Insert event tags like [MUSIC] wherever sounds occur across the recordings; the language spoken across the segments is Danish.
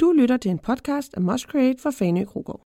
Du lytter til en podcast af Must Create for Fanø Krogård.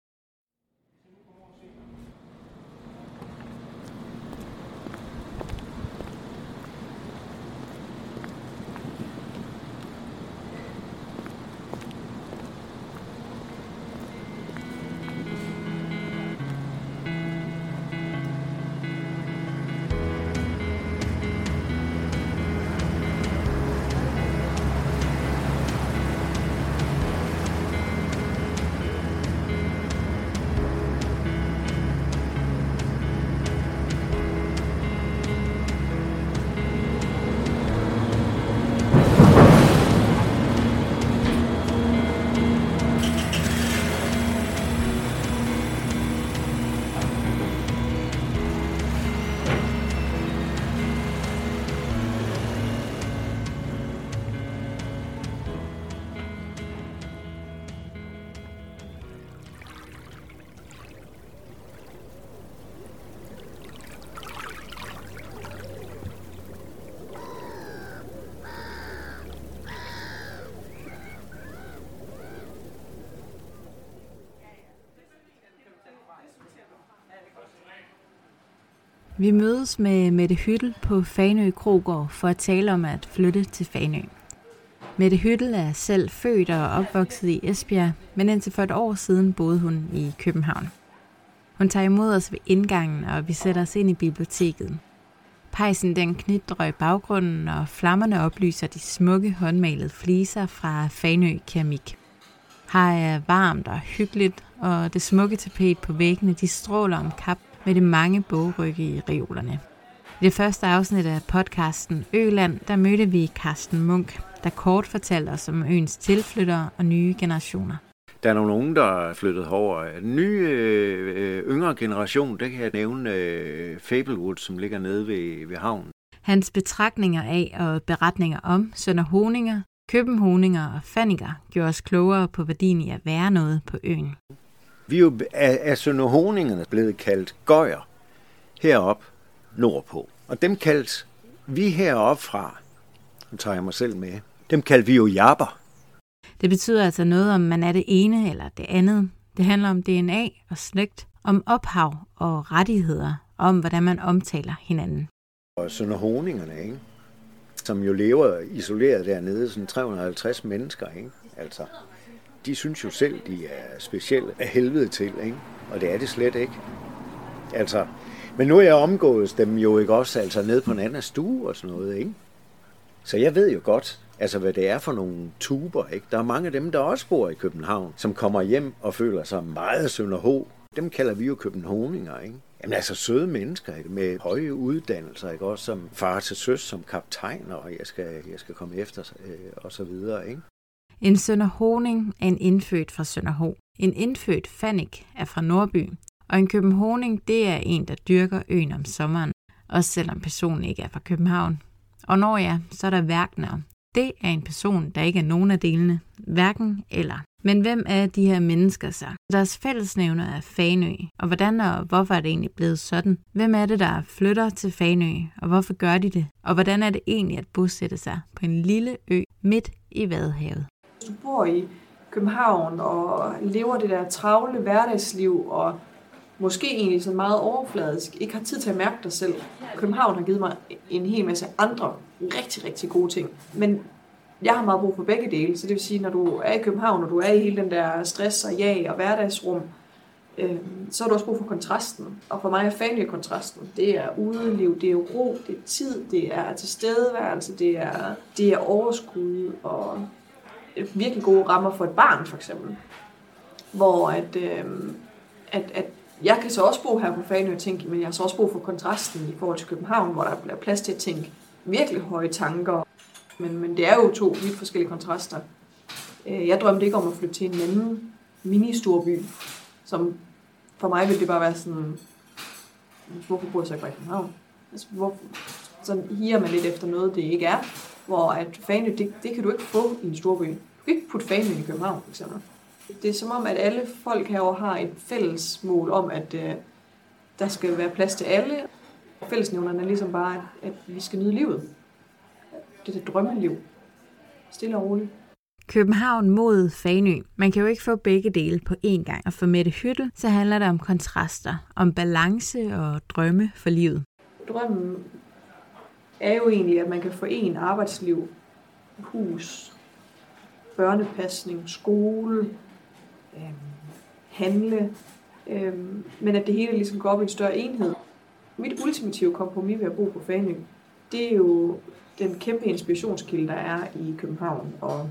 Vi mødes med Mette Hyttel på Fanø Krogård for at tale om at flytte til Fanø. Mette Hyttel er selv født og opvokset i Esbjerg, men indtil for et år siden boede hun i København. Hun tager imod os ved indgangen, og vi sætter os ind i biblioteket. Pejsen den knitrer i baggrunden, og flammerne oplyser de smukke håndmalede fliser fra Fanø Keramik. Her er varmt og hyggeligt, og det smukke tapet på væggene de stråler om kap med de mange bogrygge i reolerne. I det første afsnit af podcasten Øland, der mødte vi Carsten Munk, der kort fortalte os om øens tilflyttere og nye generationer. Der er nogle unge, der er flyttet over. Den nye øh, yngre generation, det kan jeg nævne øh, Fablewood, som ligger nede ved, ved havnen. Hans betragtninger af og beretninger om Sønder Honinger, Københoninger og Fanniger gjorde os klogere på værdien i at være noget på øen. Vi er jo af, af sønderhoningerne blevet kaldt gøjer herop nordpå. Og dem kaldte vi herop fra, nu tager jeg mig selv med, dem kaldte vi jo jabber. Det betyder altså noget om, man er det ene eller det andet. Det handler om DNA og slægt, om ophav og rettigheder, og om hvordan man omtaler hinanden. Og sønderhoningerne, ikke? som jo lever isoleret dernede, sådan 350 mennesker, ikke? altså de synes jo selv, de er specielle af helvede til, ikke? og det er det slet ikke. Altså, men nu er jeg omgået dem jo ikke også altså ned på en anden stue og sådan noget, ikke? Så jeg ved jo godt, altså hvad det er for nogle tuber, ikke? Der er mange af dem, der også bor i København, som kommer hjem og føler sig meget sønderho. Dem kalder vi jo københavninger, ikke? Jamen altså søde mennesker ikke? med høje uddannelser, ikke? også som far til søs, som kaptajn, og jeg skal, jeg skal komme efter, øh, og så videre. Ikke? En sønderhoning er en indfødt fra Sønderho. En indfødt Fanik er fra Nordby. Og en Københavning, det er en, der dyrker øen om sommeren, også selvom personen ikke er fra København. Og når ja, så er der Værkner. Det er en person, der ikke er nogen af delene, hverken eller. Men hvem er de her mennesker så? Deres fællesnævner er Fanø, og hvordan og hvorfor er det egentlig blevet sådan? Hvem er det, der flytter til Fanø, og hvorfor gør de det? Og hvordan er det egentlig at bosætte sig på en lille ø midt i Vadehavet? Hvis du bor i København og lever det der travle hverdagsliv og måske egentlig så meget overfladisk, ikke har tid til at mærke dig selv. København har givet mig en hel masse andre rigtig, rigtig gode ting. Men jeg har meget brug for begge dele, så det vil sige, når du er i København, og du er i hele den der stress og jag og hverdagsrum, øh, så har du også brug for kontrasten. Og for mig er fanlig kontrasten. Det er udeliv, det er ro, det er tid, det er tilstedeværelse, det er, det er overskud og virkelig gode rammer for et barn, for eksempel. Hvor at, øh, at, at jeg kan så også bo her på Fanø og tænke, men jeg har så også brug for kontrasten i forhold til København, hvor der bliver plads til at tænke virkelig høje tanker. Men, men det er jo to vidt forskellige kontraster. Øh, jeg drømte ikke om at flytte til en anden mini-storby, som for mig ville det bare være sådan, hvorfor bor jeg så ikke bare i København? Altså, hvor, sådan higer man lidt efter noget, det ikke er. Hvor at Fanø, det, det kan du ikke få i en storby. Du kan ikke putte Fanø i København, for eksempel. Det er som om, at alle folk herovre har et fælles mål om, at øh, der skal være plads til alle. Fællesnævnerne er ligesom bare, at, at vi skal nyde livet. Det er det drømmeliv. Stille og roligt. København mod Fanø. Man kan jo ikke få begge dele på én gang, og for Mette Hyttel, så handler det om kontraster, om balance og drømme for livet. Drømmen er jo egentlig, at man kan forene arbejdsliv, hus, børnepasning, skole, øh, handle, øh, men at det hele ligesom går op i en større enhed. Mit ultimative kompromis ved at bo på Fanø, det er jo den kæmpe inspirationskilde, der er i København, og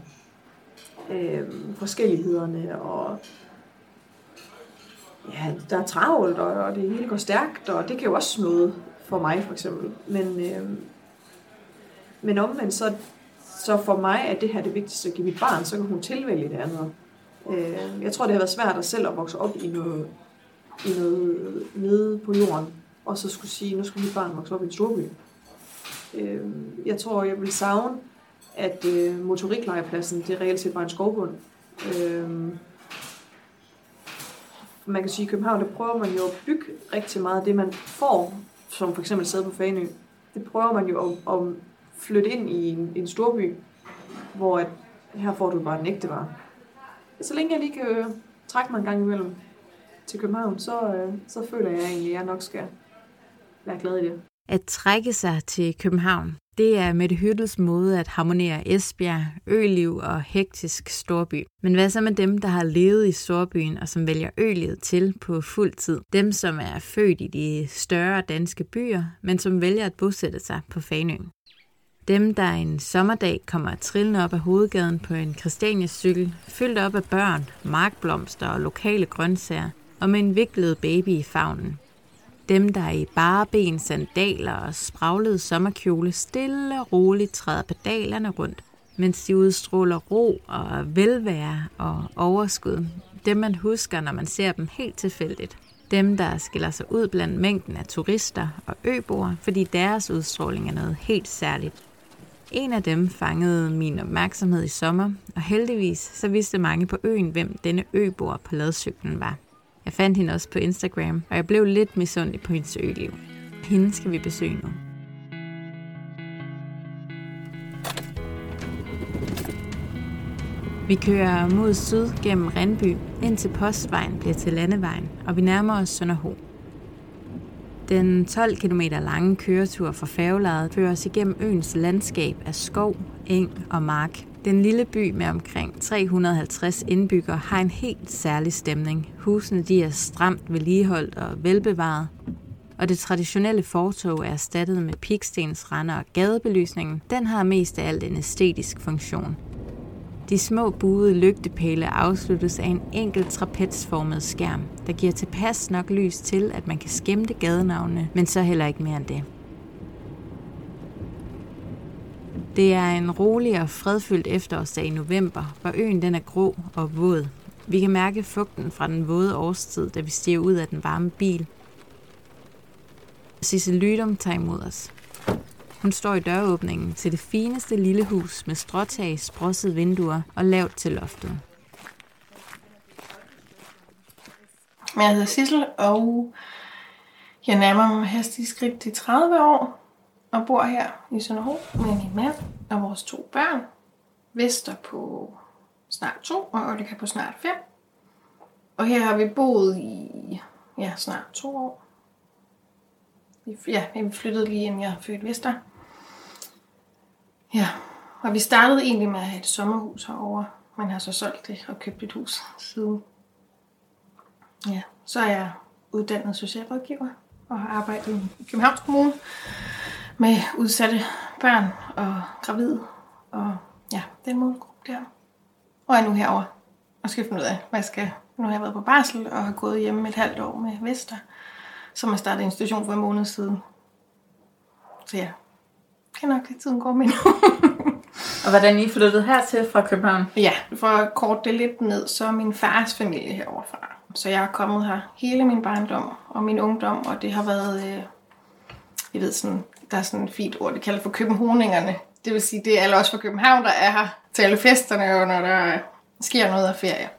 øh, forskellighederne, og ja, der er travlt, og, og det hele går stærkt, og det kan jo også noget for mig, for eksempel. Men, øh, men omvendt, så, så for mig er det her det vigtigste at give mit barn, så kan hun tilvælge det andet. Øh, jeg tror, det har været svært at selv at vokse op i noget, i noget nede på jorden, og så skulle sige, nu skal mit barn vokse op i en storby. Øh, jeg tror, jeg vil savne, at øh, motoriklejepladsen, det er reelt set bare en skovbund. Øh, man kan sige, at i København, der prøver man jo at bygge rigtig meget af det, man får, som for eksempel sidder på Fanø. Det prøver man jo at, at flytte ind i en, en storby, hvor at, her får du bare en ægte var. Så længe jeg lige kan øh, trække mig en gang imellem til København, så, øh, så føler jeg egentlig, at jeg nok skal være glad i det. At trække sig til København, det er Mette Hyttels måde at harmonere Esbjerg, øliv og hektisk storby. Men hvad så med dem, der har levet i storbyen og som vælger ølivet til på fuld tid? Dem, som er født i de større danske byer, men som vælger at bosætte sig på Fanø. Dem, der en sommerdag kommer trillende op ad hovedgaden på en Christiania-cykel, fyldt op af børn, markblomster og lokale grøntsager, og med en viklet baby i favnen. Dem, der i bare ben, sandaler og spraglede sommerkjole stille og roligt træder pedalerne rundt, mens de udstråler ro og velvære og overskud. Dem, man husker, når man ser dem helt tilfældigt. Dem, der skiller sig ud blandt mængden af turister og øboere, fordi deres udstråling er noget helt særligt. En af dem fangede min opmærksomhed i sommer, og heldigvis så vidste mange på øen, hvem denne øboer på ladcyklen var. Jeg fandt hende også på Instagram, og jeg blev lidt misundelig på hendes øliv. Hende skal vi besøge nu. Vi kører mod syd gennem Randby, indtil postvejen bliver til landevejen, og vi nærmer os Sønderho. Den 12 km lange køretur fra færgelejet fører os igennem øens landskab af skov, eng og mark. Den lille by med omkring 350 indbyggere har en helt særlig stemning. Husene de er stramt vedligeholdt og velbevaret, og det traditionelle fortog er erstattet med pikstensrender og gadebelysningen. Den har mest af alt en æstetisk funktion. De små buede lygtepæle afsluttes af en enkelt trapezformet skærm, der giver tilpas nok lys til, at man kan skæmte gadenavne, men så heller ikke mere end det. Det er en rolig og fredfyldt efterårsdag i november, hvor øen den er grå og våd. Vi kan mærke fugten fra den våde årstid, da vi stiger ud af den varme bil. Sisse Lydum tager imod os. Hun står i døråbningen til det fineste lille hus med stråtag, sprossede vinduer og lavt til loftet. Jeg hedder Sissel, og jeg nærmer mig hastigt skridt til 30 år og bor her i Sønderho med min mand og vores to børn. Vester på snart to, og Olika på snart fem. Og her har vi boet i ja, snart to år. Ja, vi flyttede lige inden jeg født Vester. Ja, og vi startede egentlig med at have et sommerhus herovre, men har så solgt det og købt et hus siden. Ja, så er jeg uddannet socialrådgiver og har arbejdet i Københavns Kommune med udsatte børn og gravide. Og ja, den målgruppe der. Og er nu herover og skal finde ud af, hvad jeg skal. Nu har jeg været på barsel og har gået hjemme et halvt år med Vester, som har startet institution for en måned siden. Så ja, kan nok at tiden går med nu. [LAUGHS] og hvordan I flyttede hertil fra København? Ja, for at korte det lidt ned, så er min fars familie heroverfra. Så jeg er kommet her hele min barndom og min ungdom, og det har været, øh, jeg ved sådan, der er sådan et fint ord, det kalder for københavningerne. Det vil sige, det er alle os fra København, der er her til alle festerne, og når der sker noget af ferie.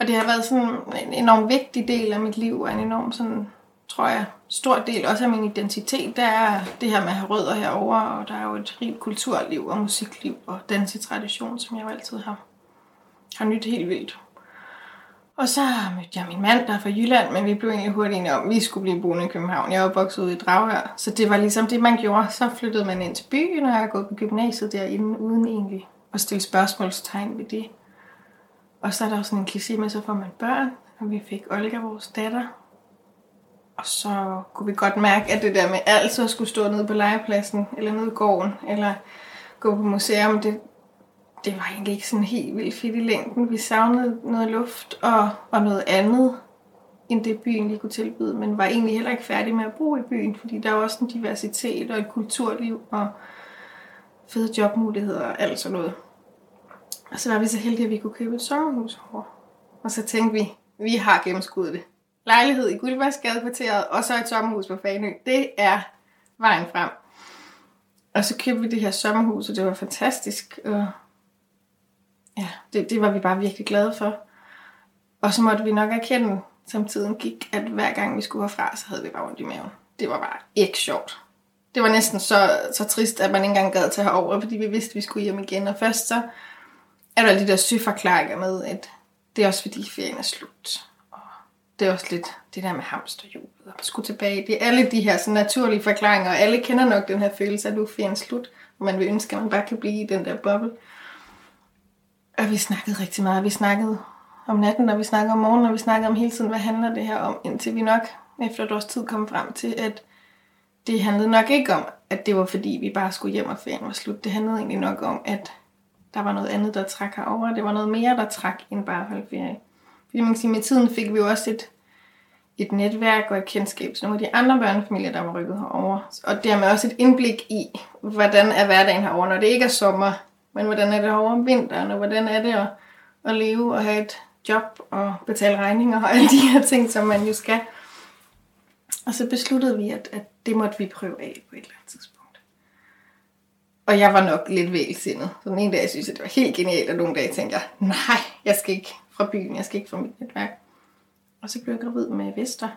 Og det har været sådan en enorm vigtig del af mit liv, og en enorm sådan tror jeg, stor del også af min identitet, der er det her med at have rødder herover og der er jo et rigt kulturliv og musikliv og dansetradition, som jeg jo altid har, har nyt helt vildt. Og så mødte jeg min mand, der er fra Jylland, men vi blev egentlig hurtigt enige om, at vi skulle blive boende i København. Jeg var vokset ud i Dragør, så det var ligesom det, man gjorde. Så flyttede man ind til byen, og jeg har gået på gymnasiet derinde, uden egentlig at stille spørgsmålstegn ved det. Og så er der også sådan en kliché med, så får man børn, og vi fik Olga, vores datter. Og så kunne vi godt mærke, at det der med altid at skulle stå nede på legepladsen, eller nede i gården, eller gå på museum, det, det var egentlig ikke sådan helt vildt fedt i længden. Vi savnede noget luft og, og noget andet, end det byen lige kunne tilbyde, men var egentlig heller ikke færdig med at bo i byen, fordi der var også en diversitet og et kulturliv og fede jobmuligheder og alt sådan noget. Og så var vi så heldige, at vi kunne købe et sommerhus over. Og så tænkte vi, vi har gennemskuddet det. Lejlighed i Guldbergsgadekvarteret, og så et sommerhus på Fanø. Det er vejen frem. Og så købte vi det her sommerhus, og det var fantastisk. Og ja, det, det var vi bare virkelig glade for. Og så måtte vi nok erkende, som tiden gik, at hver gang vi skulle herfra, så havde vi bare ondt i maven. Det var bare ikke sjovt. Det var næsten så, så trist, at man ikke engang gad til herover, fordi vi vidste, at vi skulle hjem igen. Og først så er der de der syforklaringer med, at det er også fordi ferien er slut. Det er også lidt det der med hamsterhjulet og skulle tilbage. Det er alle de her sådan naturlige forklaringer, og alle kender nok den her følelse, at nu er slut, og man vil ønske, at man bare kan blive i den der boble. Og vi snakkede rigtig meget. Vi snakkede om natten, og vi snakkede om morgenen, og vi snakkede om hele tiden, hvad handler det her om, indtil vi nok efter et års tid kom frem til, at det handlede nok ikke om, at det var fordi, vi bare skulle hjem og ferien var slut. Det handlede egentlig nok om, at der var noget andet, der trak herover. Det var noget mere, der trak end bare holde ferie. Fordi man kan sige, med tiden fik vi jo også et, et netværk og et kendskab til nogle af de andre børnefamilier, der var rykket herover. Og dermed også et indblik i, hvordan er hverdagen herover, når det ikke er sommer, men hvordan er det over om vinteren, og hvordan er det at, at leve og have et job og betale regninger og alle de her ting, som man jo skal. Og så besluttede vi, at, at det måtte vi prøve af på et eller andet tidspunkt. Og jeg var nok lidt vælsindet. Så den ene dag synes jeg, det var helt genialt, og nogle dage tænkte jeg, nej, jeg skal ikke fra byen, jeg skal ikke fra mit netværk. Og så blev jeg gravid med Vester.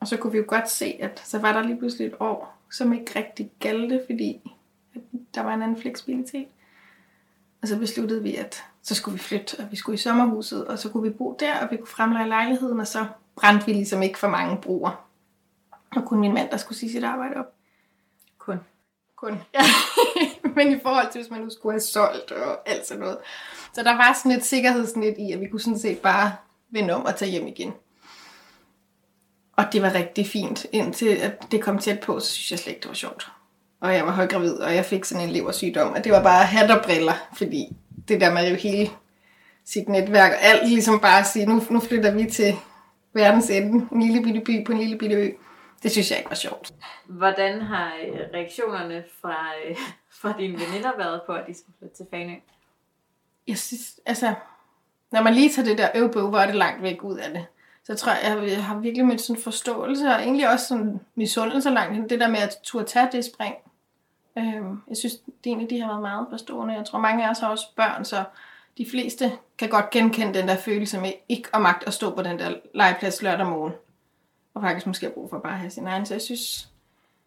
Og så kunne vi jo godt se, at så var der lige pludselig et år, som ikke rigtig galte, fordi at der var en anden fleksibilitet. Og så besluttede vi, at så skulle vi flytte, og vi skulle i sommerhuset, og så kunne vi bo der, og vi kunne fremleje lejligheden, og så brændte vi ligesom ikke for mange bruger. Og kun min mand, der skulle sige sit arbejde op. Kun. Ja. [LAUGHS] Men i forhold til, hvis man nu skulle have solgt og alt sådan noget. Så der var sådan et sikkerhedsnet i, at vi kunne sådan set bare vende om og tage hjem igen. Og det var rigtig fint. Indtil at det kom tæt på, så synes jeg slet ikke, det var sjovt. Og jeg var højgravid, og jeg fik sådan en leversygdom. Og det var bare hat og briller, fordi det der med at rive hele sit netværk og alt ligesom bare at sige, nu, nu flytter vi til verdens ende, en lille bitte by på en lille bitte ø. Det synes jeg ikke var sjovt. Hvordan har øh, reaktionerne fra, øh, fra dine veninder været på, at de skulle flytte til Fanø? Jeg synes, altså, når man lige tager det der øvbøv, hvor er det langt væk ud af det. Så tror jeg, jeg har virkelig mødt sådan forståelse, og egentlig også sådan misundelse langt. Det der med at turde tage det spring. Øhm, jeg synes, det egentlig, de har været meget forstående. Jeg tror, mange af os har også børn, så de fleste kan godt genkende den der følelse med ikke at magt at stå på den der legeplads lørdag morgen. Og faktisk måske har brug for bare at have sin egen. Så jeg synes,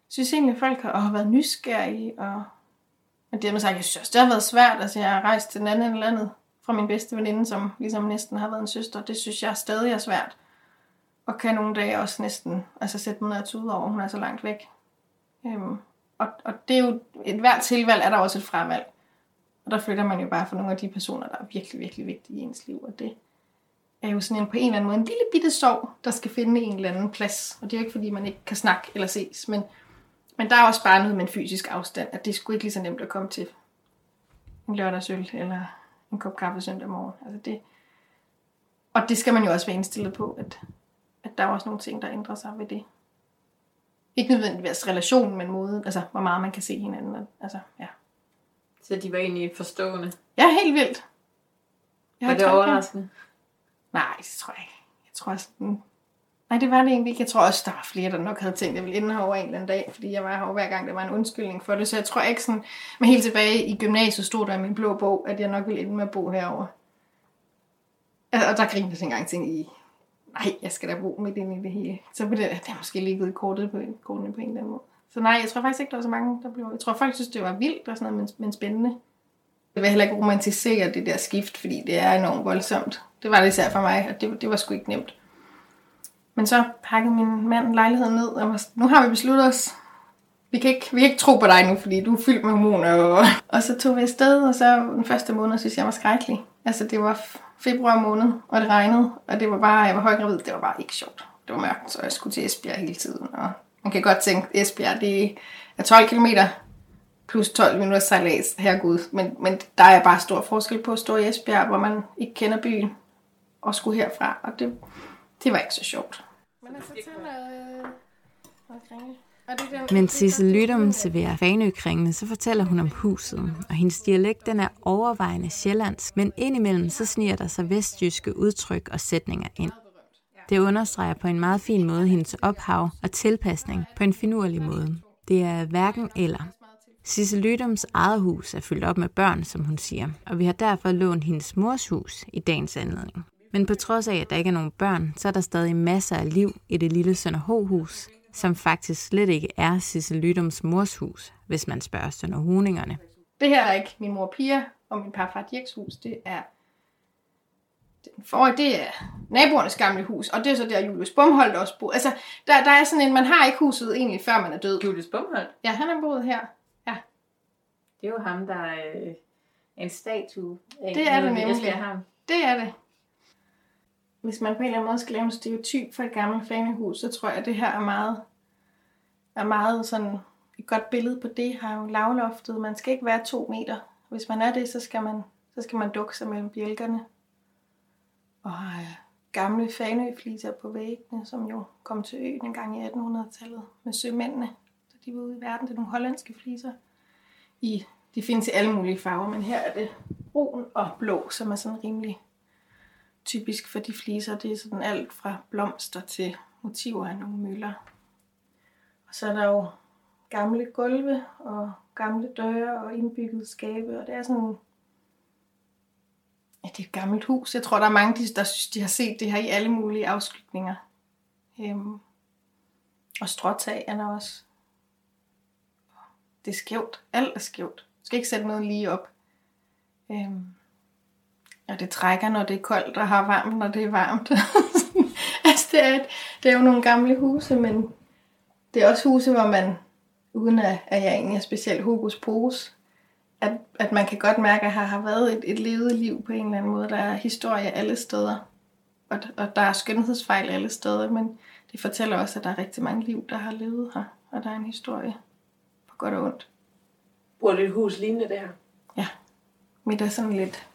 synes egentlig, at folk har, har været nysgerrige. Og, og dermed sagt, jeg synes også, det har været svært. Altså, jeg har rejst til den anden eller andet fra min bedste veninde, som ligesom næsten har været en søster. Det synes jeg stadig er svært. Og kan nogle dage også næsten altså, sætte mig ned og tude over, hun er så langt væk. Øhm, og, og det er jo, et hvert tilvalg er der også et fravalg. Og der flytter man jo bare for nogle af de personer, der er virkelig, virkelig vigtige i ens liv. Og det er jo sådan en på en eller anden måde en lille bitte sorg, der skal finde en eller anden plads. Og det er jo ikke fordi, man ikke kan snakke eller ses, men, men der er også bare noget med en fysisk afstand, at det er sgu ikke lige så nemt at komme til en lørdagsøl eller en kop kaffe søndag morgen. Altså det, og det skal man jo også være indstillet på, at, at der er også nogle ting, der ændrer sig ved det. Ikke nødvendigvis relationen, men måden, altså hvor meget man kan se hinanden. Altså, ja. Så de var egentlig forstående. Ja, helt vildt. Jeg Var det overraskende? Nej, det tror jeg ikke. Jeg tror sådan... Nej, det var det egentlig ikke. Jeg tror også, der var flere, der nok havde tænkt, at jeg ville ende herovre en eller anden dag, fordi jeg var herovre hver gang, der var en undskyldning for det. Så jeg tror ikke sådan... Men helt tilbage i gymnasiet stod der i min blå bog, at jeg nok ville ende med at bo herovre. Altså, Og der grinede jeg engang ting I, nej, jeg skal da bo midt ind i det hele. Så på det, det er måske lige i kortet på, kortene på en eller anden måde. Så nej, jeg tror faktisk ikke, der var så mange, der blev... Jeg tror, folk synes, det var vildt og sådan noget, men, men spændende. Jeg vil heller ikke romantisere det der skift, fordi det er enormt voldsomt. Det var det især for mig, og det, det var sgu ikke nemt. Men så pakkede min mand lejligheden ned, og var, nu har vi besluttet os. Vi kan, ikke, vi kan ikke tro på dig nu, fordi du er fyldt med hormoner. Og, [LAUGHS] og så tog vi afsted, og så den første måned synes jeg var skrækkelig. Altså det var februar måned, og det regnede, og det var bare, jeg var højgravid, det var bare ikke sjovt. Det var mørkt, så jeg skulle til Esbjerg hele tiden. Og man kan godt tænke, Esbjerg det er 12 km plus 12 minutter sejlads, herregud. Men, men der er bare stor forskel på at stå i Esbjerg, hvor man ikke kender byen, og skulle herfra, og det, det var ikke så sjovt. Men altså, til Men Sissel Lydum serverer Fanøkringene, så fortæller hun om huset, og hendes dialekt den er overvejende sjællandsk, men indimellem så sniger der sig vestjyske udtryk og sætninger ind. Det understreger på en meget fin måde hendes ophav og tilpasning på en finurlig måde. Det er hverken eller. Sissel Lydums eget hus er fyldt op med børn, som hun siger, og vi har derfor lånt hendes mors hus i dagens anledning. Men på trods af, at der ikke er nogen børn, så er der stadig masser af liv i det lille Sønderho-hus, som faktisk slet ikke er Sissel Lydums mors hus, hvis man spørger Sønderhoningerne. Det her er ikke min mor Pia og min parfar Dirks hus, det er den forrige, det er naboernes gamle hus, og det er så der Julius Bumholdt også boede. Altså, der, der er sådan en, man har ikke huset egentlig, før man er død. Julius Bumholdt? Ja, han har boet her. Det er jo ham, der er øh, en statue. Det er det nemlig. Ham. Det er det hvis man på en eller anden måde skal lave en stereotyp for et gammelt fanehus, så tror jeg, at det her er meget, er meget sådan et godt billede på det. Har jo lavloftet. Man skal ikke være to meter. Hvis man er det, så skal man, så skal man dukke sig mellem bjælkerne. Og ja, gamle fanøfliser på væggene, som jo kom til øen en gang i 1800-tallet med sømændene. Så de var ude i verden. Det er nogle hollandske fliser. I, de findes i alle mulige farver, men her er det brun og blå, som er sådan rimelig typisk for de fliser, det er sådan alt fra blomster til motiver af nogle møller. Og så er der jo gamle gulve og gamle døre og indbygget skabe, og det er sådan Ja, det er et gammelt hus. Jeg tror, der er mange, der synes, de har set det her i alle mulige afskygninger. Øhm, og stråtag er der også. Det er skævt. Alt er skævt. Du skal ikke sætte noget lige op. Øhm, og det trækker, når det er koldt, og har varmt, når det er varmt. [LAUGHS] altså, det er, et, det er jo nogle gamle huse, men det er også huse, hvor man, uden at, at jeg egentlig er specielt hokus pokus, at, at man kan godt mærke, at her har været et, et levet liv på en eller anden måde. Der er historie alle steder, og, og der er skønhedsfejl alle steder, men det fortæller også, at der er rigtig mange liv, der har levet her, og der er en historie godt og ondt. Bor lidt hus lignende der? Ja, der er sådan lidt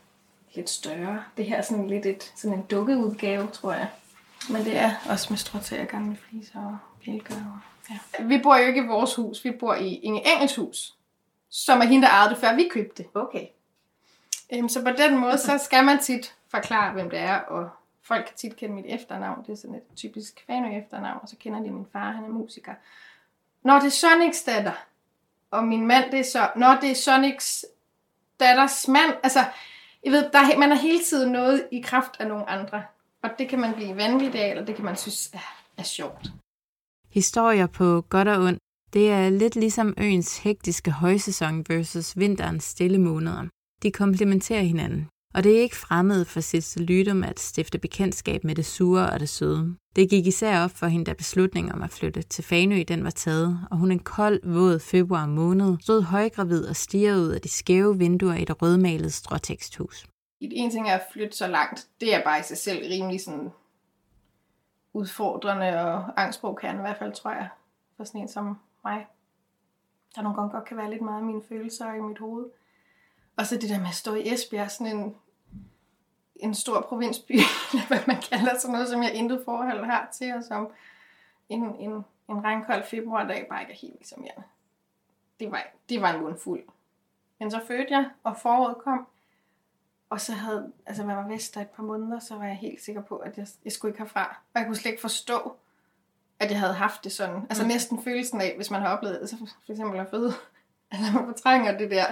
lidt større. Det her er sådan lidt et, sådan en dukkeudgave, tror jeg. Men det er også med stråtag gamle fliser og bjælker. Og, ja. Vi bor jo ikke i vores hus, vi bor i Inge Engels hus, som er hende, der ejede det, før vi købte det. Okay. Øhm, så på den måde, så skal man tit forklare, hvem det er, og folk kan tit kende mit efternavn. Det er sådan et typisk Fanø efternavn, og så kender de min far, han er musiker. Når det er Sonics datter, og min mand, det er så, når det er Sonics datters mand, altså, jeg ved, der, man har hele tiden noget i kraft af nogle andre. Og det kan man blive vanvittig af, eller det kan man synes er, er sjovt. Historier på godt og ondt, det er lidt ligesom øens hektiske højsæson versus vinterens stille måneder. De komplementerer hinanden. Og det er ikke fremmed for Sissel Lydum at stifte bekendtskab med det sure og det søde. Det gik især op for hende, da beslutningen om at flytte til Fanø den var taget, og hun en kold, våd februar måned stod højgravid og stirrede ud af de skæve vinduer i det rødmalede stråteksthus. En ting er at flytte så langt. Det er bare i sig selv rimelig sådan udfordrende og angstprovokerende i hvert fald, tror jeg, for sådan en som mig. Der nogle gange godt kan være lidt meget af mine følelser i mit hoved. Og så det der med at stå i Esbjerg, sådan en en stor provinsby, [LAUGHS] eller hvad man kalder sådan noget, som jeg intet forhold har til, og som en, en, en regnkold februardag bare ikke er helt som jeg. Det var, det var en mundfuld. Men så fødte jeg, og foråret kom, og så havde, altså hvad var vest et par måneder, så var jeg helt sikker på, at jeg, jeg skulle ikke herfra. Og jeg kunne slet ikke forstå, at jeg havde haft det sådan. Altså mm. næsten følelsen af, hvis man har oplevet det, så for eksempel at føde, [LAUGHS] altså man fortrænger det der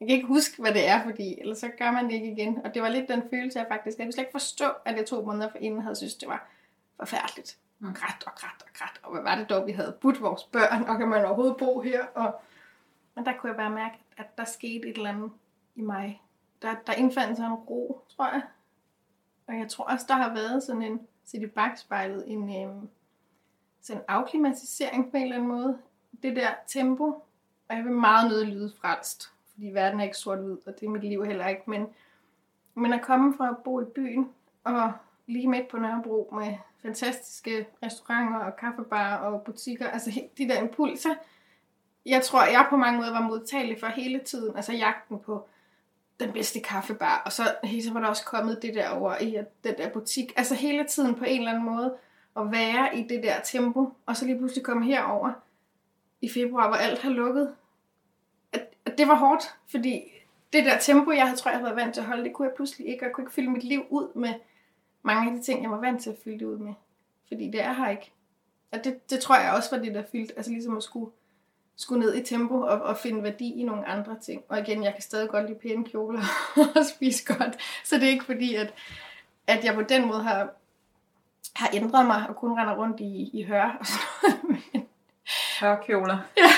jeg kan ikke huske, hvad det er, fordi ellers så gør man det ikke igen. Og det var lidt den følelse, jeg faktisk... Jeg kunne slet ikke forstå, at jeg to måneder for inden havde synes, det var forfærdeligt. Og grædt og grædt og grædt. Og hvad var det dog, vi havde budt vores børn, og kan man overhovedet bo her? Og... Men der kunne jeg bare mærke, at der skete et eller andet i mig. Der, der indfandt sig en ro, tror jeg. Og jeg tror også, der har været sådan en, set i bagspejlet, en øhm, sådan afklimatisering på en eller anden måde. Det der tempo, og jeg vil meget nødt lyde frelst, fordi verden er ikke sort-hvid, og det er mit liv heller ikke. Men, men at komme fra at bo i byen, og lige midt på Nørrebro med fantastiske restauranter og kaffebarer og butikker, altså de der impulser, jeg tror, jeg på mange måder var modtagelig for hele tiden, altså jagten på den bedste kaffebar, og så, så var der også kommet det der over i den der butik, altså hele tiden på en eller anden måde at være i det der tempo, og så lige pludselig komme herover i februar, hvor alt har lukket, det var hårdt, fordi det der tempo, jeg havde, tror, jeg havde været vant til at holde, det kunne jeg pludselig ikke, og jeg kunne ikke fylde mit liv ud med mange af de ting, jeg var vant til at fylde det ud med. Fordi det er her ikke. Og det, det tror jeg også var det, der fyldte, altså ligesom at skulle, skulle ned i tempo og, og finde værdi i nogle andre ting. Og igen, jeg kan stadig godt lide pæne kjoler [LAUGHS] og spise godt. Så det er ikke fordi, at, at jeg på den måde har, har ændret mig og kun render rundt i, i hør og sådan [LAUGHS] Hørkjoler. Ja,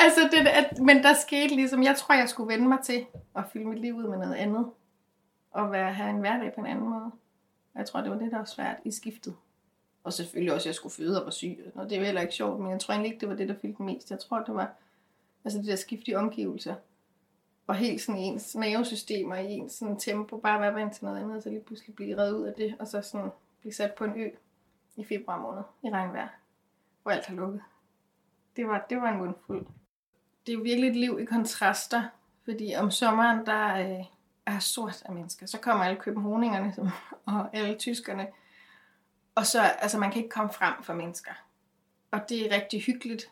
altså det, at, men der skete ligesom, jeg tror, jeg skulle vende mig til at fylde mit liv ud med noget andet. Og være, have en hverdag på en anden måde. Jeg tror, det var det, der var svært i skiftet. Og selvfølgelig også, at jeg skulle føde og var syg. Og det er jo heller ikke sjovt, men jeg tror egentlig ikke, det var det, der fyldte mest. Jeg tror, det var altså det der skift i omgivelser. Og helt sådan ens nervesystem og i ens sådan tempo, bare være vant til noget andet, og så lige pludselig blive reddet ud af det, og så sådan blive sat på en ø i februar måned i regnvejr, hvor alt har lukket. Det var, det var en mundfuld. Det er jo virkelig et liv i kontraster, fordi om sommeren, der øh, er sort af mennesker. Så kommer alle københavningerne [LAUGHS] og alle tyskerne, og så, altså man kan ikke komme frem for mennesker. Og det er rigtig hyggeligt.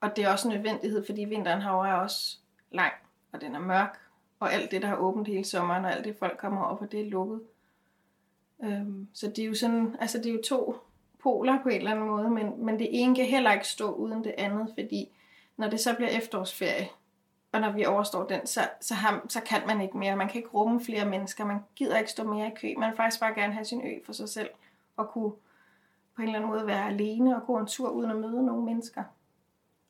Og det er også en nødvendighed, fordi vinteren herovre er også lang, og den er mørk. Og alt det, der har åbent hele sommeren, og alt det, folk kommer over for, det er lukket. Øhm, så det er jo sådan, altså det er jo to poler på en eller anden måde, men, men det ene kan heller ikke stå uden det andet, fordi når det så bliver efterårsferie, og når vi overstår den, så, så, har, så kan man ikke mere. Man kan ikke rumme flere mennesker. Man gider ikke stå mere i kø. Man vil faktisk bare gerne have sin ø for sig selv. Og kunne på en eller anden måde være alene og gå en tur uden at møde nogle mennesker.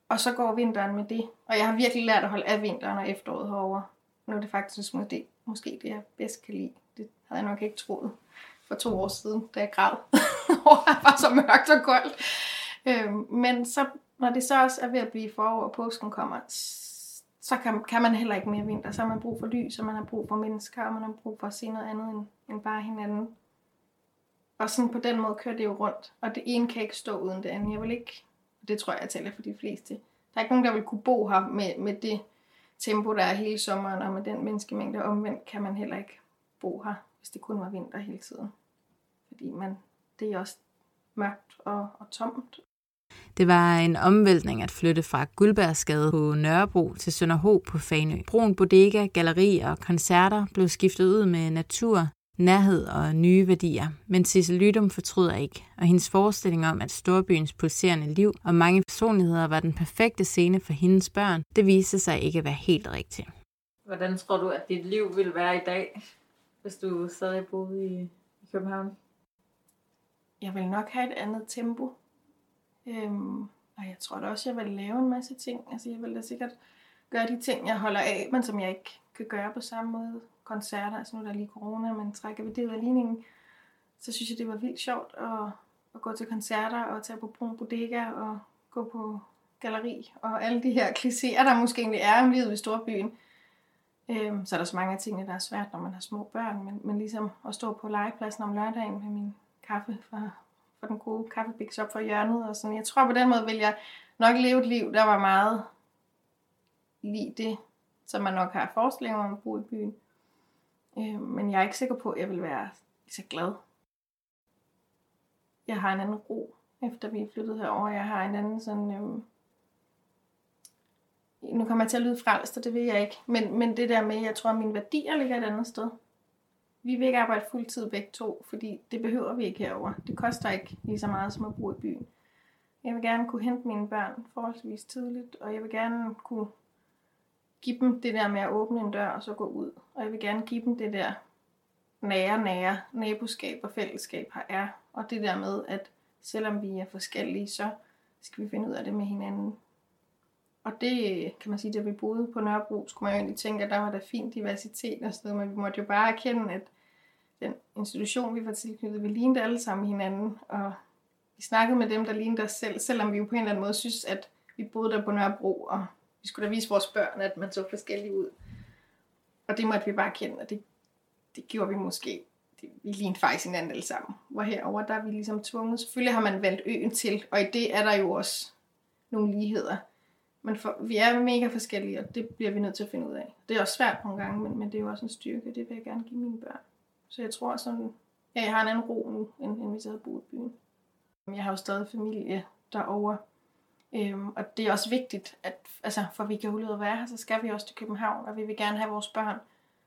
Og så går vinteren med det. Og jeg har virkelig lært at holde af vinteren og efteråret herovre. Nu er det faktisk måske, måske det, jeg bedst kan lide. Det havde jeg nok ikke troet for to år siden, da jeg græd. [LAUGHS] Det var så mørkt og koldt. Øhm, men så, når det så også er ved at blive forår, og påsken kommer, så kan, kan man heller ikke mere vinter. Så har man brug for lys, og man har brug for mennesker, og man har brug for at se noget andet end, end bare hinanden. Og sådan på den måde kører det jo rundt. Og det ene kan ikke stå uden det andet. Jeg vil ikke, det tror jeg, jeg taler for de fleste. Der er ikke nogen, der vil kunne bo her med, med det tempo, der er hele sommeren, og med den menneskemængde. Omvendt kan man heller ikke bo her, hvis det kun var vinter hele tiden. Fordi man, det er også mørkt og, og tomt, det var en omvæltning at flytte fra Guldbergsgade på Nørrebro til Sønderho på Fanø. Broen bodega, galleri og koncerter blev skiftet ud med natur, nærhed og nye værdier. Men Sissel Lydum fortryder ikke, og hendes forestilling om, at storbyens pulserende liv og mange personligheder var den perfekte scene for hendes børn, det viste sig ikke at være helt rigtigt. Hvordan tror du, at dit liv ville være i dag, hvis du stadig boede i København? Jeg vil nok have et andet tempo. Øhm, og jeg tror da også, jeg vil lave en masse ting. Altså, jeg vil da sikkert gøre de ting, jeg holder af, men som jeg ikke kan gøre på samme måde. Koncerter, altså nu er der lige corona, men trækker vi det ud af ligningen, så synes jeg, det var vildt sjovt at, at gå til koncerter og tage på Brun Bodega og gå på galleri og alle de her klichéer, der måske egentlig er om livet i storbyen. Øhm, så er der så mange af tingene, der er svært, når man har små børn, men, men ligesom at stå på legepladsen om lørdagen med min kaffe fra for den gode kaffebiks op for hjørnet. Og sådan. Jeg tror på den måde vil jeg nok leve et liv, der var meget lige det, som man nok har forestillet om at bo i byen. Øh, men jeg er ikke sikker på, at jeg vil være så glad. Jeg har en anden ro, efter vi er flyttet herover. Jeg har en anden sådan... Øh, nu kommer jeg til at lyde frelst, og det vil jeg ikke. Men, men det der med, jeg tror, at mine værdier ligger et andet sted vi vil ikke arbejde fuldtid begge to, fordi det behøver vi ikke herover. Det koster ikke lige så meget som at bo i byen. Jeg vil gerne kunne hente mine børn forholdsvis tidligt, og jeg vil gerne kunne give dem det der med at åbne en dør og så gå ud. Og jeg vil gerne give dem det der nære, nære naboskab og fællesskab her er. Og det der med, at selvom vi er forskellige, så skal vi finde ud af det med hinanden. Og det kan man sige, da vi boede på Nørrebro, skulle man jo egentlig tænke, at der var der fin diversitet og sådan noget, men vi måtte jo bare erkende, at den institution, vi var tilknyttet, vi lignede alle sammen hinanden, og vi snakkede med dem, der lignede os selv, selvom vi jo på en eller anden måde synes, at vi boede der på Nørrebro, og vi skulle da vise vores børn, at man så forskellig ud. Og det måtte vi bare kende, og det, det gjorde vi måske. Det, vi lignede faktisk hinanden alle sammen. Hvor herover der er vi ligesom tvunget. Selvfølgelig har man valgt øen til, og i det er der jo også nogle ligheder. Men for, vi er mega forskellige, og det bliver vi nødt til at finde ud af. Det er også svært nogle gange, men, men det er jo også en styrke. Det vil jeg gerne give mine børn. Så jeg tror sådan, ja, jeg har en anden ro nu, end, end hvis jeg havde boet i byen. Jeg har jo stadig familie derovre, øhm, og det er også vigtigt, at altså, for vi kan holde at være her, så skal vi også til København, og vi vil gerne have, at vores børn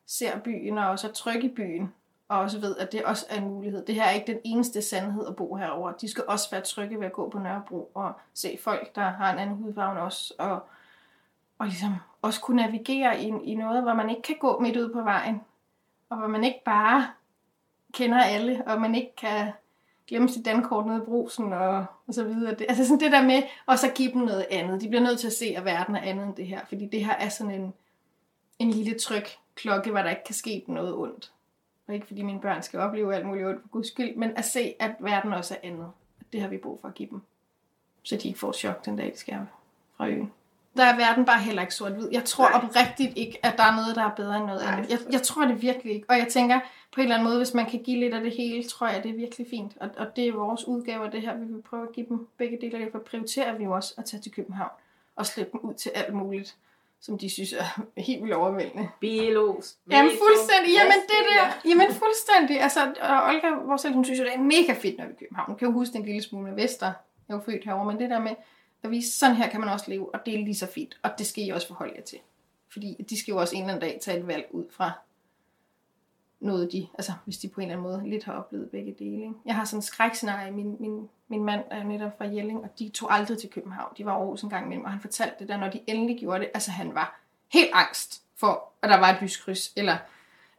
ser byen, og også er trygge i byen, og også ved, at det også er en mulighed. Det her er ikke den eneste sandhed at bo herover. De skal også være trygge ved at gå på Nørrebro og se folk, der har en anden hudfarve også, og, og ligesom også kunne navigere i, i noget, hvor man ikke kan gå midt ud på vejen, og hvor man ikke bare kender alle, og man ikke kan glemme sit dankort nede i brusen og, og så videre. Det, altså sådan det der med, og så give dem noget andet. De bliver nødt til at se, at verden er andet end det her, fordi det her er sådan en, en lille tryk klokke, hvor der ikke kan ske noget ondt. Og ikke fordi mine børn skal opleve alt muligt ondt for guds skyld, men at se, at verden også er andet. Det har vi brug for at give dem. Så de ikke får chok den dag, de skal fra øen. Der er verden bare heller ikke sort-hvid. Jeg tror Nej. oprigtigt ikke, at der er noget, der er bedre end noget andet. Jeg, jeg tror det virkelig ikke. Og jeg tænker, på en eller anden måde, hvis man kan give lidt af det hele, tror jeg, det er virkelig fint. Og, og det er vores udgave af det her. Vi vil prøve at give dem begge dele. Derfor prioriterer vi jo også at tage til København og slippe dem ud til alt muligt som de synes er [LAUGHS] helt vildt overvældende. Bilos. Jamen fuldstændig, jamen det der, jamen fuldstændig. Altså, og Olga, vores selv, hun synes jo, det er mega fedt, når vi er i København. Hun kan jo huske en lille smule med Vester. Jeg er jo født herovre, men det der med at vise, sådan her kan man også leve, og det er lige så fint. Og det skal I også forholde jer til. Fordi de skal jo også en eller anden dag tage et valg ud fra noget, de, altså hvis de på en eller anden måde lidt har oplevet begge dele. Ikke? Jeg har sådan en skrækscenarie. Min, min, min mand er netop fra Jelling, og de tog aldrig til København. De var over en gang imellem, og han fortalte det der, når de endelig gjorde det. Altså han var helt angst for, at der var et lyskryds. Eller,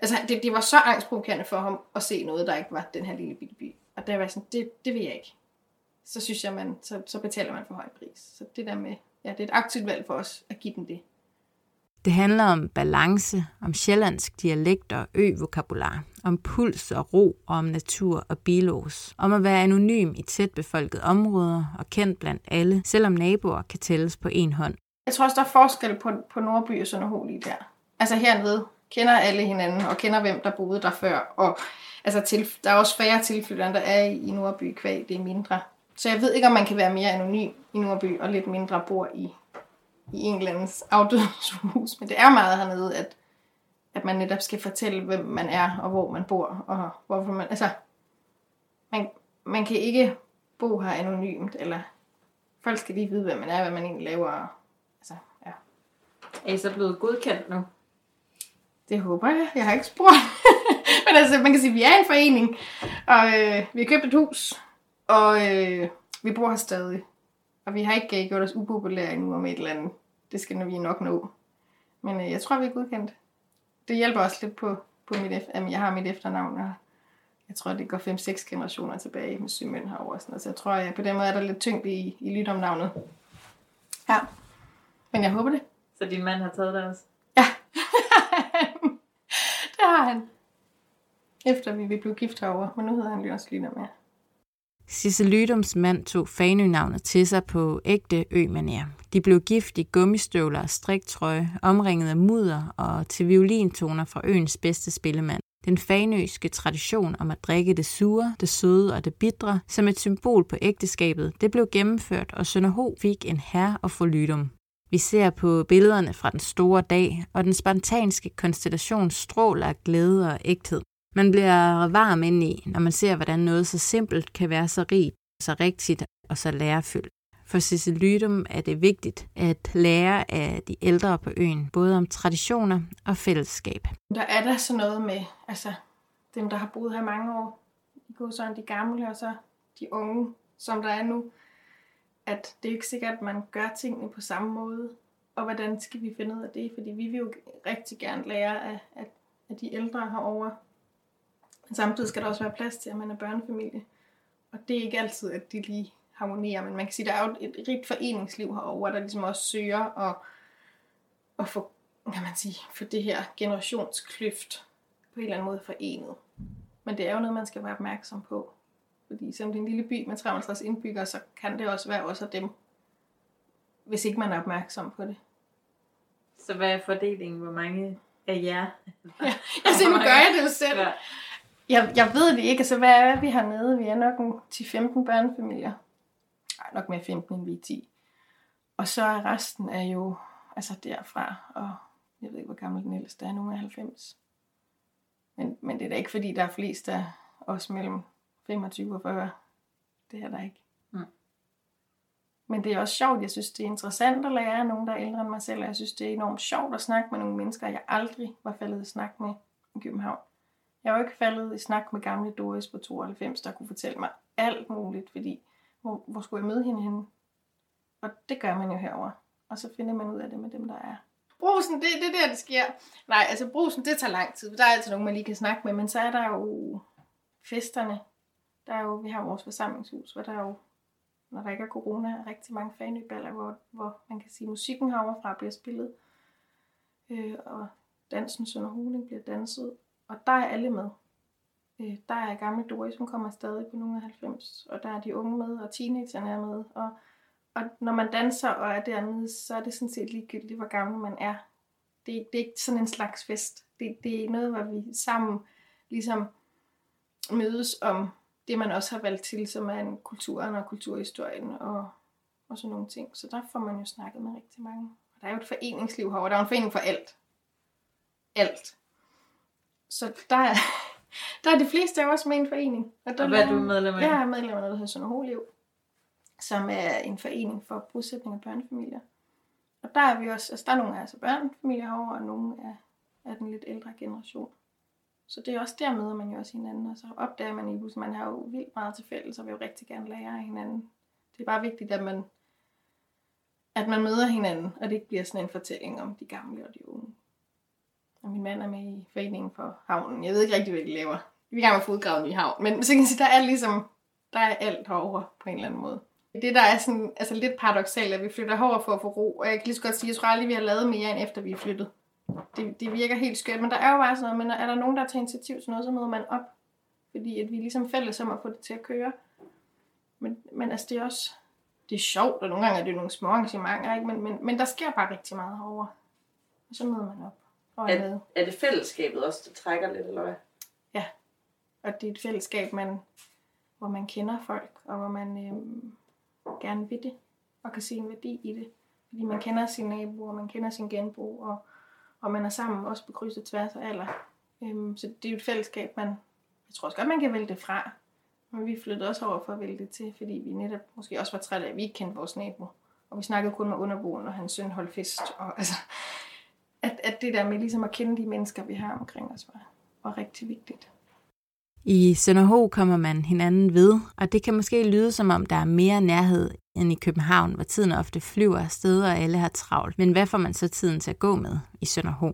altså det, det var så angstprovokerende for ham at se noget, der ikke var den her lille bitte by. Og der var sådan, det, det vil jeg ikke. Så synes jeg, man, så, så betaler man for høj pris. Så det der med, ja, det er et aktivt valg for os at give dem det. Det handler om balance, om sjællandsk dialekt og ø-vokabular, om puls og ro og om natur og bilos, om at være anonym i tæt befolkede områder og kendt blandt alle, selvom naboer kan tælles på en hånd. Jeg tror også, der er forskel på, på Nordby og Sønderho lige der. Altså hernede kender alle hinanden og kender, hvem der boede der før. Og altså, til, der er også færre tilflyttere, der er i, i Nordby kvæg. Det er mindre. Så jeg ved ikke, om man kan være mere anonym i Nordby og lidt mindre bor i i en eller andens afdødshus. Men det er meget hernede, at, at man netop skal fortælle, hvem man er, og hvor man bor, og hvorfor man... Altså, man, man kan ikke bo her anonymt, eller folk skal lige vide, hvad man er, hvad man egentlig laver. Altså, ja. Er I så blevet godkendt nu? Det håber jeg. Jeg har ikke spurgt. [LAUGHS] Men altså, man kan sige, at vi er en forening, og øh, vi har købt et hus, og øh, vi bor her stadig. Og vi har ikke gjort os upopulære endnu om et eller andet. Det skal vi nok nå. Men øh, jeg tror, vi er godkendt. Det hjælper også lidt på, på mit, at jeg har mit efternavn, og jeg tror, det går 5-6 generationer tilbage med Sømøn herovre. Sådan, så jeg tror, at på den måde er der lidt tyngde i, i lyt om navnet. Ja. Men jeg håber det. Så din mand har taget det også? Ja. [LAUGHS] det har han. Efter vi blev gift herovre. Men nu hedder han også Lina med. Sisse Lydums mand tog Fanø-navnet til sig på ægte ø -manier. De blev gift i gummistøvler og striktrøje, omringet af mudder og til violintoner fra øens bedste spillemand. Den fanøske tradition om at drikke det sure, det søde og det bitre som et symbol på ægteskabet, det blev gennemført, og Sønderho fik en herre og få Lydum. Vi ser på billederne fra den store dag, og den spontanske konstellation stråler af glæde og ægthed. Man bliver varm indeni, når man ser, hvordan noget så simpelt kan være så rigt, så rigtigt og så lærefyldt. For Sissel Lydum er det vigtigt at lære af de ældre på øen, både om traditioner og fællesskab. Der er der så noget med, altså dem, der har boet her mange år, de går sådan de gamle og så de unge, som der er nu, at det er ikke sikkert, at man gør tingene på samme måde. Og hvordan skal vi finde ud af det? Fordi vi vil jo rigtig gerne lære af, at, at de ældre herovre men samtidig skal der også være plads til, at man er børnefamilie. Og det er ikke altid, at de lige harmonerer, men man kan sige, at der er jo et rigt foreningsliv herovre, der ligesom også søger at, at få, kan man sige, for det her generationskløft på en eller anden måde forenet. Men det er jo noget, man skal være opmærksom på. Fordi som det er en lille by med 350 indbyggere, så kan det også være også af dem, hvis ikke man er opmærksom på det. Så hvad er fordelingen? Hvor mange af jer? Ja, altså nu gør jeg det jo selv. Ja. Jeg, jeg ved det ikke. Altså, hvad er vi hernede? Vi er nok en 10-15 børnefamilier. Ej, nok mere 15 end vi er 10. Og så er resten er jo altså derfra, og jeg ved ikke, hvor gammel den ældste er, nogen er 90. Men, men det er da ikke, fordi der er flest af os mellem 25 og 40. Det er der ikke. Mm. Men det er også sjovt. Jeg synes, det er interessant at lære af nogen, der er ældre end mig selv. Og jeg synes, det er enormt sjovt at snakke med nogle mennesker, jeg aldrig var faldet i snak med i København. Jeg var ikke faldet i snak med gamle Doris på 92, der kunne fortælle mig alt muligt, fordi hvor, hvor skulle jeg møde hende henne? Og det gør man jo herover. Og så finder man ud af det med dem, der er. Brusen, det, det er der, det sker. Nej, altså brusen, det tager lang tid. Der er altid nogen, man lige kan snakke med, men så er der jo festerne. Der er jo, vi har vores forsamlingshus, hvor der er jo, når der ikke er corona, er rigtig mange fanøballer, hvor, hvor man kan sige, musikken heroverfra bliver spillet. Øh, og dansen Sønder Huning bliver danset. Og der er alle med. Øh, der er gamle Doris, som kommer stadig på nogle af 90, og der er de unge med, og teenagerne er med. Og, og når man danser og er dernede, så er det sådan set ligegyldigt, hvor gammel man er. Det, det er ikke sådan en slags fest. Det, det er noget, hvor vi sammen ligesom mødes om det, man også har valgt til, som er en kulturen og kulturhistorien og, og sådan nogle ting. Så der får man jo snakket med rigtig mange. Og der er jo et foreningsliv herovre. Der er en forening for alt. Alt. Så der er, [LAUGHS] der er de fleste af os med en forening. Og, og hvad er du medlem af? Jeg er medlem af noget, der hedder Sønder Holiv, som er en forening for bosætning af børnefamilier. Og der er vi også, altså der er nogle af os børnefamilier herovre, og nogle af, af den lidt ældre generation. Så det er også der møder man jo også hinanden, og så opdager man i huset, man har jo vildt meget til fælles, og vil jo rigtig gerne lære af hinanden. Det er bare vigtigt, at man, at man møder hinanden, og det ikke bliver sådan en fortælling om de gamle og de unge. Og min mand er med i foreningen for havnen. Jeg ved ikke rigtig, hvad de laver. Vi er i gang med at få udgravet en ny havn. Men så kan jeg sige, der er ligesom, der er alt herovre på en eller anden måde. Det, der er sådan, altså lidt paradoxalt, at vi flytter herover for at få ro. Og jeg kan lige så godt sige, at jeg tror aldrig, vi har lavet mere, end efter vi er flyttet. Det, det virker helt skørt, men der er jo bare sådan noget, men er der nogen, der tager initiativ til noget, så møder man op. Fordi at vi er ligesom fælles om at få det til at køre. Men, men altså, det er også, det er sjovt, og nogle gange er det nogle små arrangementer, ikke? Men, men, men der sker bare rigtig meget herovre. Og så møder man op. Og er, er, er det fællesskabet også, der trækker lidt, eller hvad? Ja, og det er et fællesskab, man, hvor man kender folk, og hvor man øhm, gerne vil det, og kan se en værdi i det. Fordi man kender sine naboer, man kender sin genbo, og, og man er sammen også på kryds og tværs af alder. Øhm, så det er jo et fællesskab, man, jeg tror også godt, man kan vælge det fra. Men vi flyttede også over for at vælge det til, fordi vi netop måske også var trætte af, at vi ikke kendte vores nabo. Og vi snakkede kun med underboen, og hans søn holdt fest. Og, altså, at, at det der med ligesom at kende de mennesker, vi har omkring os, var, var rigtig vigtigt. I Sønderho kommer man hinanden ved, og det kan måske lyde som om, der er mere nærhed end i København, hvor tiden ofte flyver afsted, og alle har travlt. Men hvad får man så tiden til at gå med i Sønderho?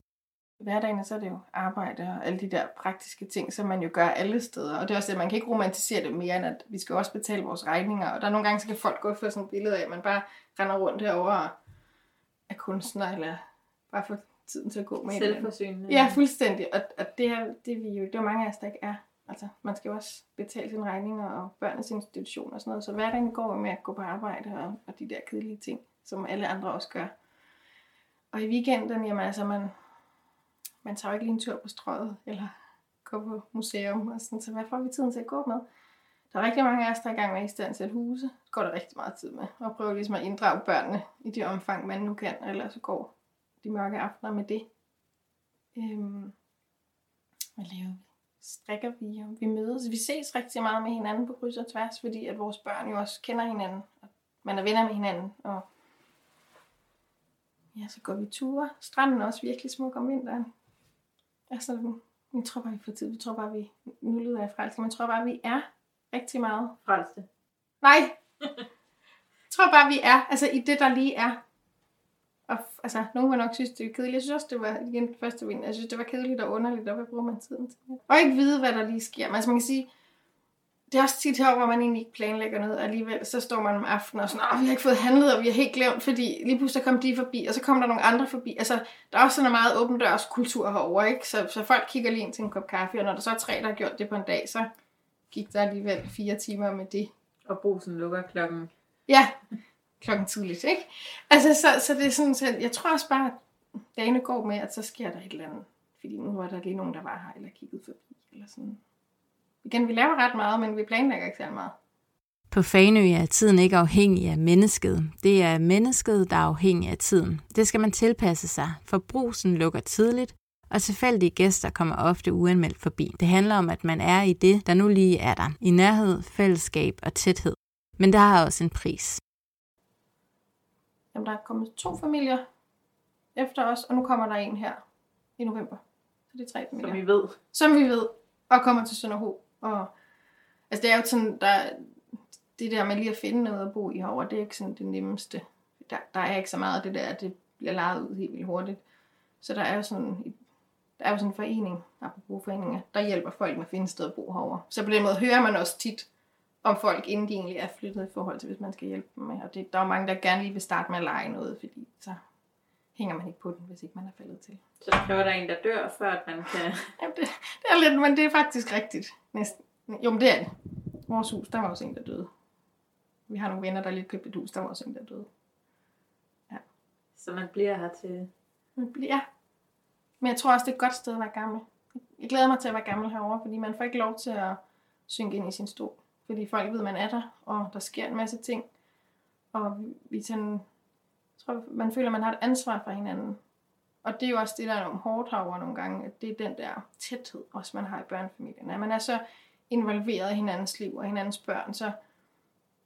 Hverdagen så er det jo arbejde og alle de der praktiske ting, som man jo gør alle steder. Og det er også det, man kan ikke romantisere det mere, end at vi skal også betale vores regninger. Og der er nogle gange, så kan folk godt få sådan et billede af, at man bare render rundt herover og er kunstner, eller bare får tiden til at gå med Selvforsynende. Ja, fuldstændig. Og, og det, er, det, er vi jo, det er mange af os, der ikke er. Altså, man skal jo også betale sine regninger og børnenes institution og sådan noget. Så hverdagen går med at gå på arbejde og, og de der kedelige ting, som alle andre også gør. Og i weekenden, jamen altså, man, man tager jo ikke lige en tur på strøget, eller går på museum og sådan, så hvad får vi tiden til at gå med? Der er rigtig mange af os, der er i gang med at i stand til et huse. Det går der rigtig meget tid med. Og prøve ligesom at inddrage børnene i det omfang, man nu kan, eller så går de mørke aftener med det. Øhm, hvad laver vi? Strikker vi, og vi mødes. Vi ses rigtig meget med hinanden på kryds og tværs, fordi at vores børn jo også kender hinanden. Og man er venner med hinanden. Og ja, så går vi ture. Stranden er også virkelig smuk om vinteren. Altså, jeg tror bare, vi får tid. Vi tror bare, vi nu lyder jeg frelst, men jeg tror bare, vi er rigtig meget. Frelste. Nej! jeg [LAUGHS] tror bare, vi er, altså i det, der lige er. Og altså, nogen vil nok synes, det er kedeligt. Jeg synes også, det var igen første vind. Jeg synes, det var kedeligt og underligt, og hvad bruger man tiden til? Og ikke vide, hvad der lige sker. Men altså, man kan sige, det er også tit her, hvor man egentlig ikke planlægger noget, og alligevel så står man om aftenen og sådan, vi har ikke fået handlet, og vi har helt glemt, fordi lige pludselig kom de forbi, og så kommer der nogle andre forbi. Altså, der er også sådan en meget åben dørs kultur herovre, ikke? Så, så folk kigger lige ind til en kop kaffe, og når der så er tre, der har gjort det på en dag, så gik der alligevel fire timer med det. Og brusen lukker klokken. Ja, klokken tidligt, ikke? Altså, så, så det er sådan, så jeg tror også bare, at dagene går med, at så sker der et eller andet. Fordi nu var der lige nogen, der var her, eller kiggede forbi, eller sådan. Igen, vi laver ret meget, men vi planlægger ikke særlig meget. På Fanø er tiden ikke afhængig af mennesket. Det er mennesket, der er afhængig af tiden. Det skal man tilpasse sig, for brusen lukker tidligt, og tilfældige gæster kommer ofte uanmeldt forbi. Det handler om, at man er i det, der nu lige er der. I nærhed, fællesskab og tæthed. Men der har også en pris. Jamen, der er kommet to familier efter os, og nu kommer der en her i november. Så det er tre familier. Som vi ved. som vi ved, og kommer til Sønderho. Og, altså det er jo sådan, der, det der med lige at finde noget at bo i herovre, det er ikke sådan det nemmeste. Der, der er ikke så meget af det der, at det bliver lejet ud helt vildt hurtigt. Så der er jo sådan, der er jo sådan en forening, apropos foreninger, der hjælper folk med at finde sted at bo herovre. Så på den måde hører man også tit om folk, inden de egentlig er flyttet i forhold til, hvis man skal hjælpe dem med. Og det, der er mange, der gerne lige vil starte med at lege noget, fordi så hænger man ikke på den, hvis ikke man er faldet til. Så der kræver der en, der dør, før at man kan... Jamen, det, det er lidt, men det er faktisk rigtigt. Næsten. Jo, men det er det. Vores hus, der var også en, der døde. Vi har nogle venner, der lige købte et hus, der var også en, der døde. Så man bliver her til... Men, ja. Men jeg tror også, det er et godt sted at være gammel. Jeg glæder mig til at være gammel herovre, fordi man får ikke lov til at synke ind i sin stol. Fordi folk ved, at man er der, og der sker en masse ting. Og vi sådan, tror, man føler, at man har et ansvar for hinanden. Og det er jo også det, der er nogle hårdt over nogle gange, at det er den der tæthed, også man har i børnefamilien. At man er så involveret i hinandens liv og hinandens børn, så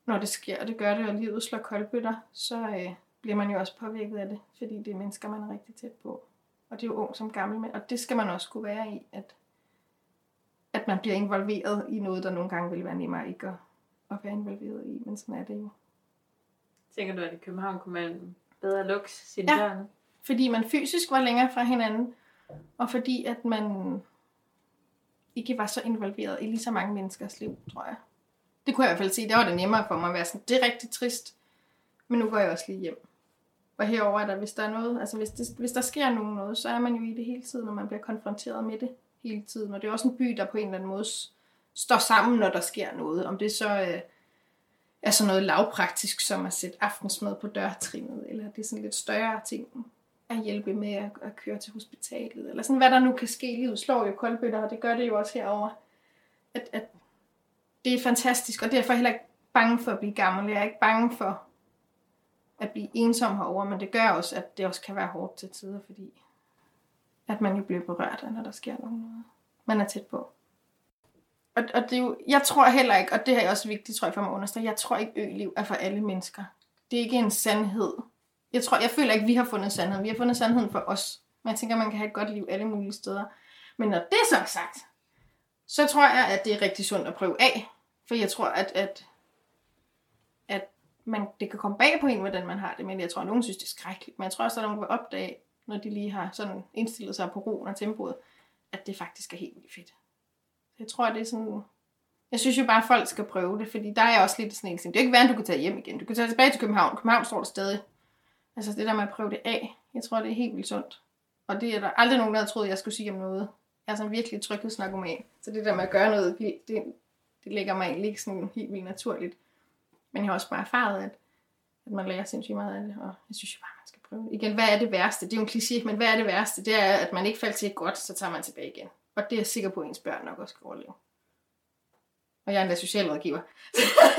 når det sker, og det gør det, og livet slår koldbøtter, så øh, bliver man jo også påvirket af det, fordi det er mennesker, man er rigtig tæt på. Og det er jo ung som gammel og det skal man også kunne være i, at, at man bliver involveret i noget, der nogle gange vil være nemmere ikke at, at være involveret i, men sådan er det jo. Tænker du, at i København kunne man bedre lukke sine Ja. børn? Fordi man fysisk var længere fra hinanden, og fordi at man ikke var så involveret i lige så mange menneskers liv, tror jeg. Det kunne jeg i hvert fald sige. Der var det nemmere for mig at være sådan, det er rigtig trist, men nu går jeg også lige hjem. Og herover er der, hvis der er noget, altså hvis, det, hvis der sker nogen noget, så er man jo i det hele tiden, når man bliver konfronteret med det hele tiden. Og det er også en by, der på en eller anden måde står sammen, når der sker noget. Om det så øh, er sådan noget lavpraktisk, som at sætte aftensmad på dørtrinnet, eller det er sådan lidt større ting at hjælpe med at, at køre til hospitalet, eller sådan hvad der nu kan ske. Livet slår jo koldbøtter, og det gør det jo også herover. At, at det er fantastisk, og derfor er jeg heller ikke bange for at blive gammel. Jeg er ikke bange for at blive ensom herover, men det gør også, at det også kan være hårdt til tider, fordi at man jo bliver berørt af, når der sker noget, man er tæt på. Og, og det er jo, jeg tror heller ikke, og det her er også vigtigt, tror jeg, for mig at understrege, jeg tror ikke, øliv er for alle mennesker. Det er ikke en sandhed. Jeg tror, jeg føler ikke, vi har fundet sandheden. Vi har fundet sandheden for os. Men jeg tænker, man kan have et godt liv alle mulige steder. Men når det så er sagt, så tror jeg, at det er rigtig sundt at prøve af. For jeg tror, at, at, at man, det kan komme bag på en, hvordan man har det. Men jeg tror, at nogen synes, det er skrækkeligt. Men jeg tror også, at nogen vil opdage, når de lige har sådan indstillet sig på roen og tempoet, at det faktisk er helt vildt fedt. Jeg tror, det er sådan... Jeg synes jo bare, at folk skal prøve det, fordi der er jeg også lidt sådan en ting. Det er ikke værd, at du kan tage hjem igen. Du kan tage tilbage til København. København står der stadig. Altså det der med at prøve det af, jeg tror, det er helt vildt sundt. Og det er der aldrig nogen, der havde troet, jeg skulle sige om noget. Jeg er sådan virkelig tryghedsnarkoman. Så det der med at gøre noget det, det ligger mig egentlig ikke sådan helt vildt naturligt. Men jeg har også bare erfaret, at, at man lærer sindssygt meget af det, og jeg synes jo bare, man skal prøve. Igen, hvad er det værste? Det er jo en kliché, men hvad er det værste? Det er, at man ikke falder til godt, så tager man tilbage igen. Og det er jeg sikker på, at ens børn nok også skal overleve. Og jeg er endda socialrådgiver.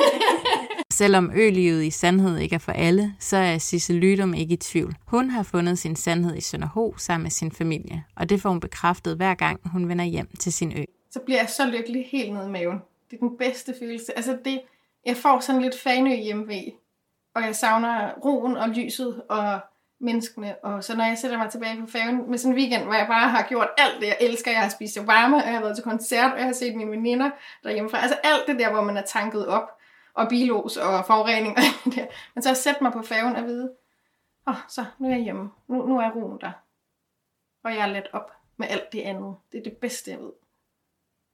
[LAUGHS] Selvom ølivet i sandhed ikke er for alle, så er Sisse Lydum ikke i tvivl. Hun har fundet sin sandhed i Sønderho sammen med sin familie, og det får hun bekræftet hver gang, hun vender hjem til sin ø. så bliver jeg så lykkelig helt ned i maven. Det er den bedste følelse. Altså det, jeg får sådan lidt fanø hjemme og jeg savner roen og lyset og menneskene. Og så når jeg sætter mig tilbage på færgen med sådan en weekend, hvor jeg bare har gjort alt det, jeg elsker. Jeg har spist varme, og jeg har været til koncert, og jeg har set mine veninder derhjemmefra. Altså alt det der, hvor man er tanket op, og bilos og forurening og det der. Men så at sætte mig på færgen og vide, åh, oh, så nu er jeg hjemme. Nu, nu er roen der. Og jeg er let op med alt det andet. Det er det bedste, jeg ved.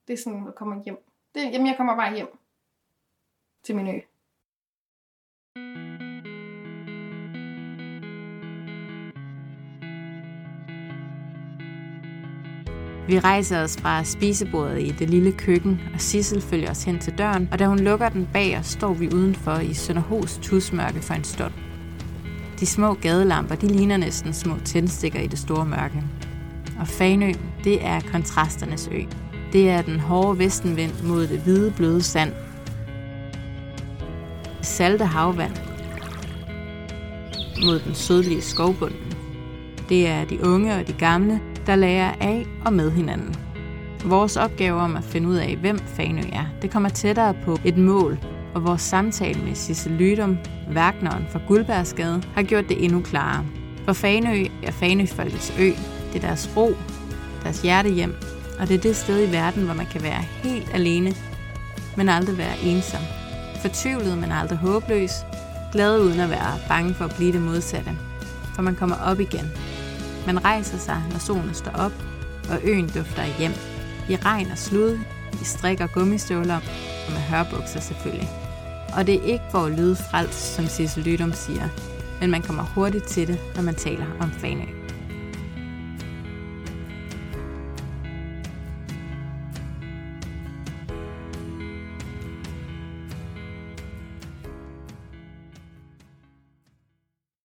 Det er sådan, at komme hjem. Det, jamen, jeg kommer bare hjem til min ø. Vi rejser os fra spisebordet i det lille køkken, og Sissel følger os hen til døren, og da hun lukker den bag os, står vi udenfor i Sønderhos tusmørke for en stund. De små gadelamper, de ligner næsten små tændstikker i det store mørke. Og Fanø, det er kontrasternes ø. Det er den hårde vestenvind mod det hvide bløde sand. Salte havvand mod den sødlige skovbunden. Det er de unge og de gamle, der lærer af og med hinanden. Vores opgave om at finde ud af, hvem Fanø er, det kommer tættere på et mål, og vores samtale med Sissel Lydum, værkneren fra Guldbergsgade, har gjort det endnu klarere. For Fanø er Fanøfolkets ø. Det er deres ro, deres hjertehjem, og det er det sted i verden, hvor man kan være helt alene, men aldrig være ensom. Fortvivlet, men aldrig håbløs. Glad uden at være bange for at blive det modsatte. For man kommer op igen. Man rejser sig, når solen står op, og øen dufter af hjem. I regn og slud, i strik og gummistøvler, og med hørbukser selvfølgelig. Og det er ikke for at lyde frelst, som Sissel Lydum siger, men man kommer hurtigt til det, når man taler om Fanø.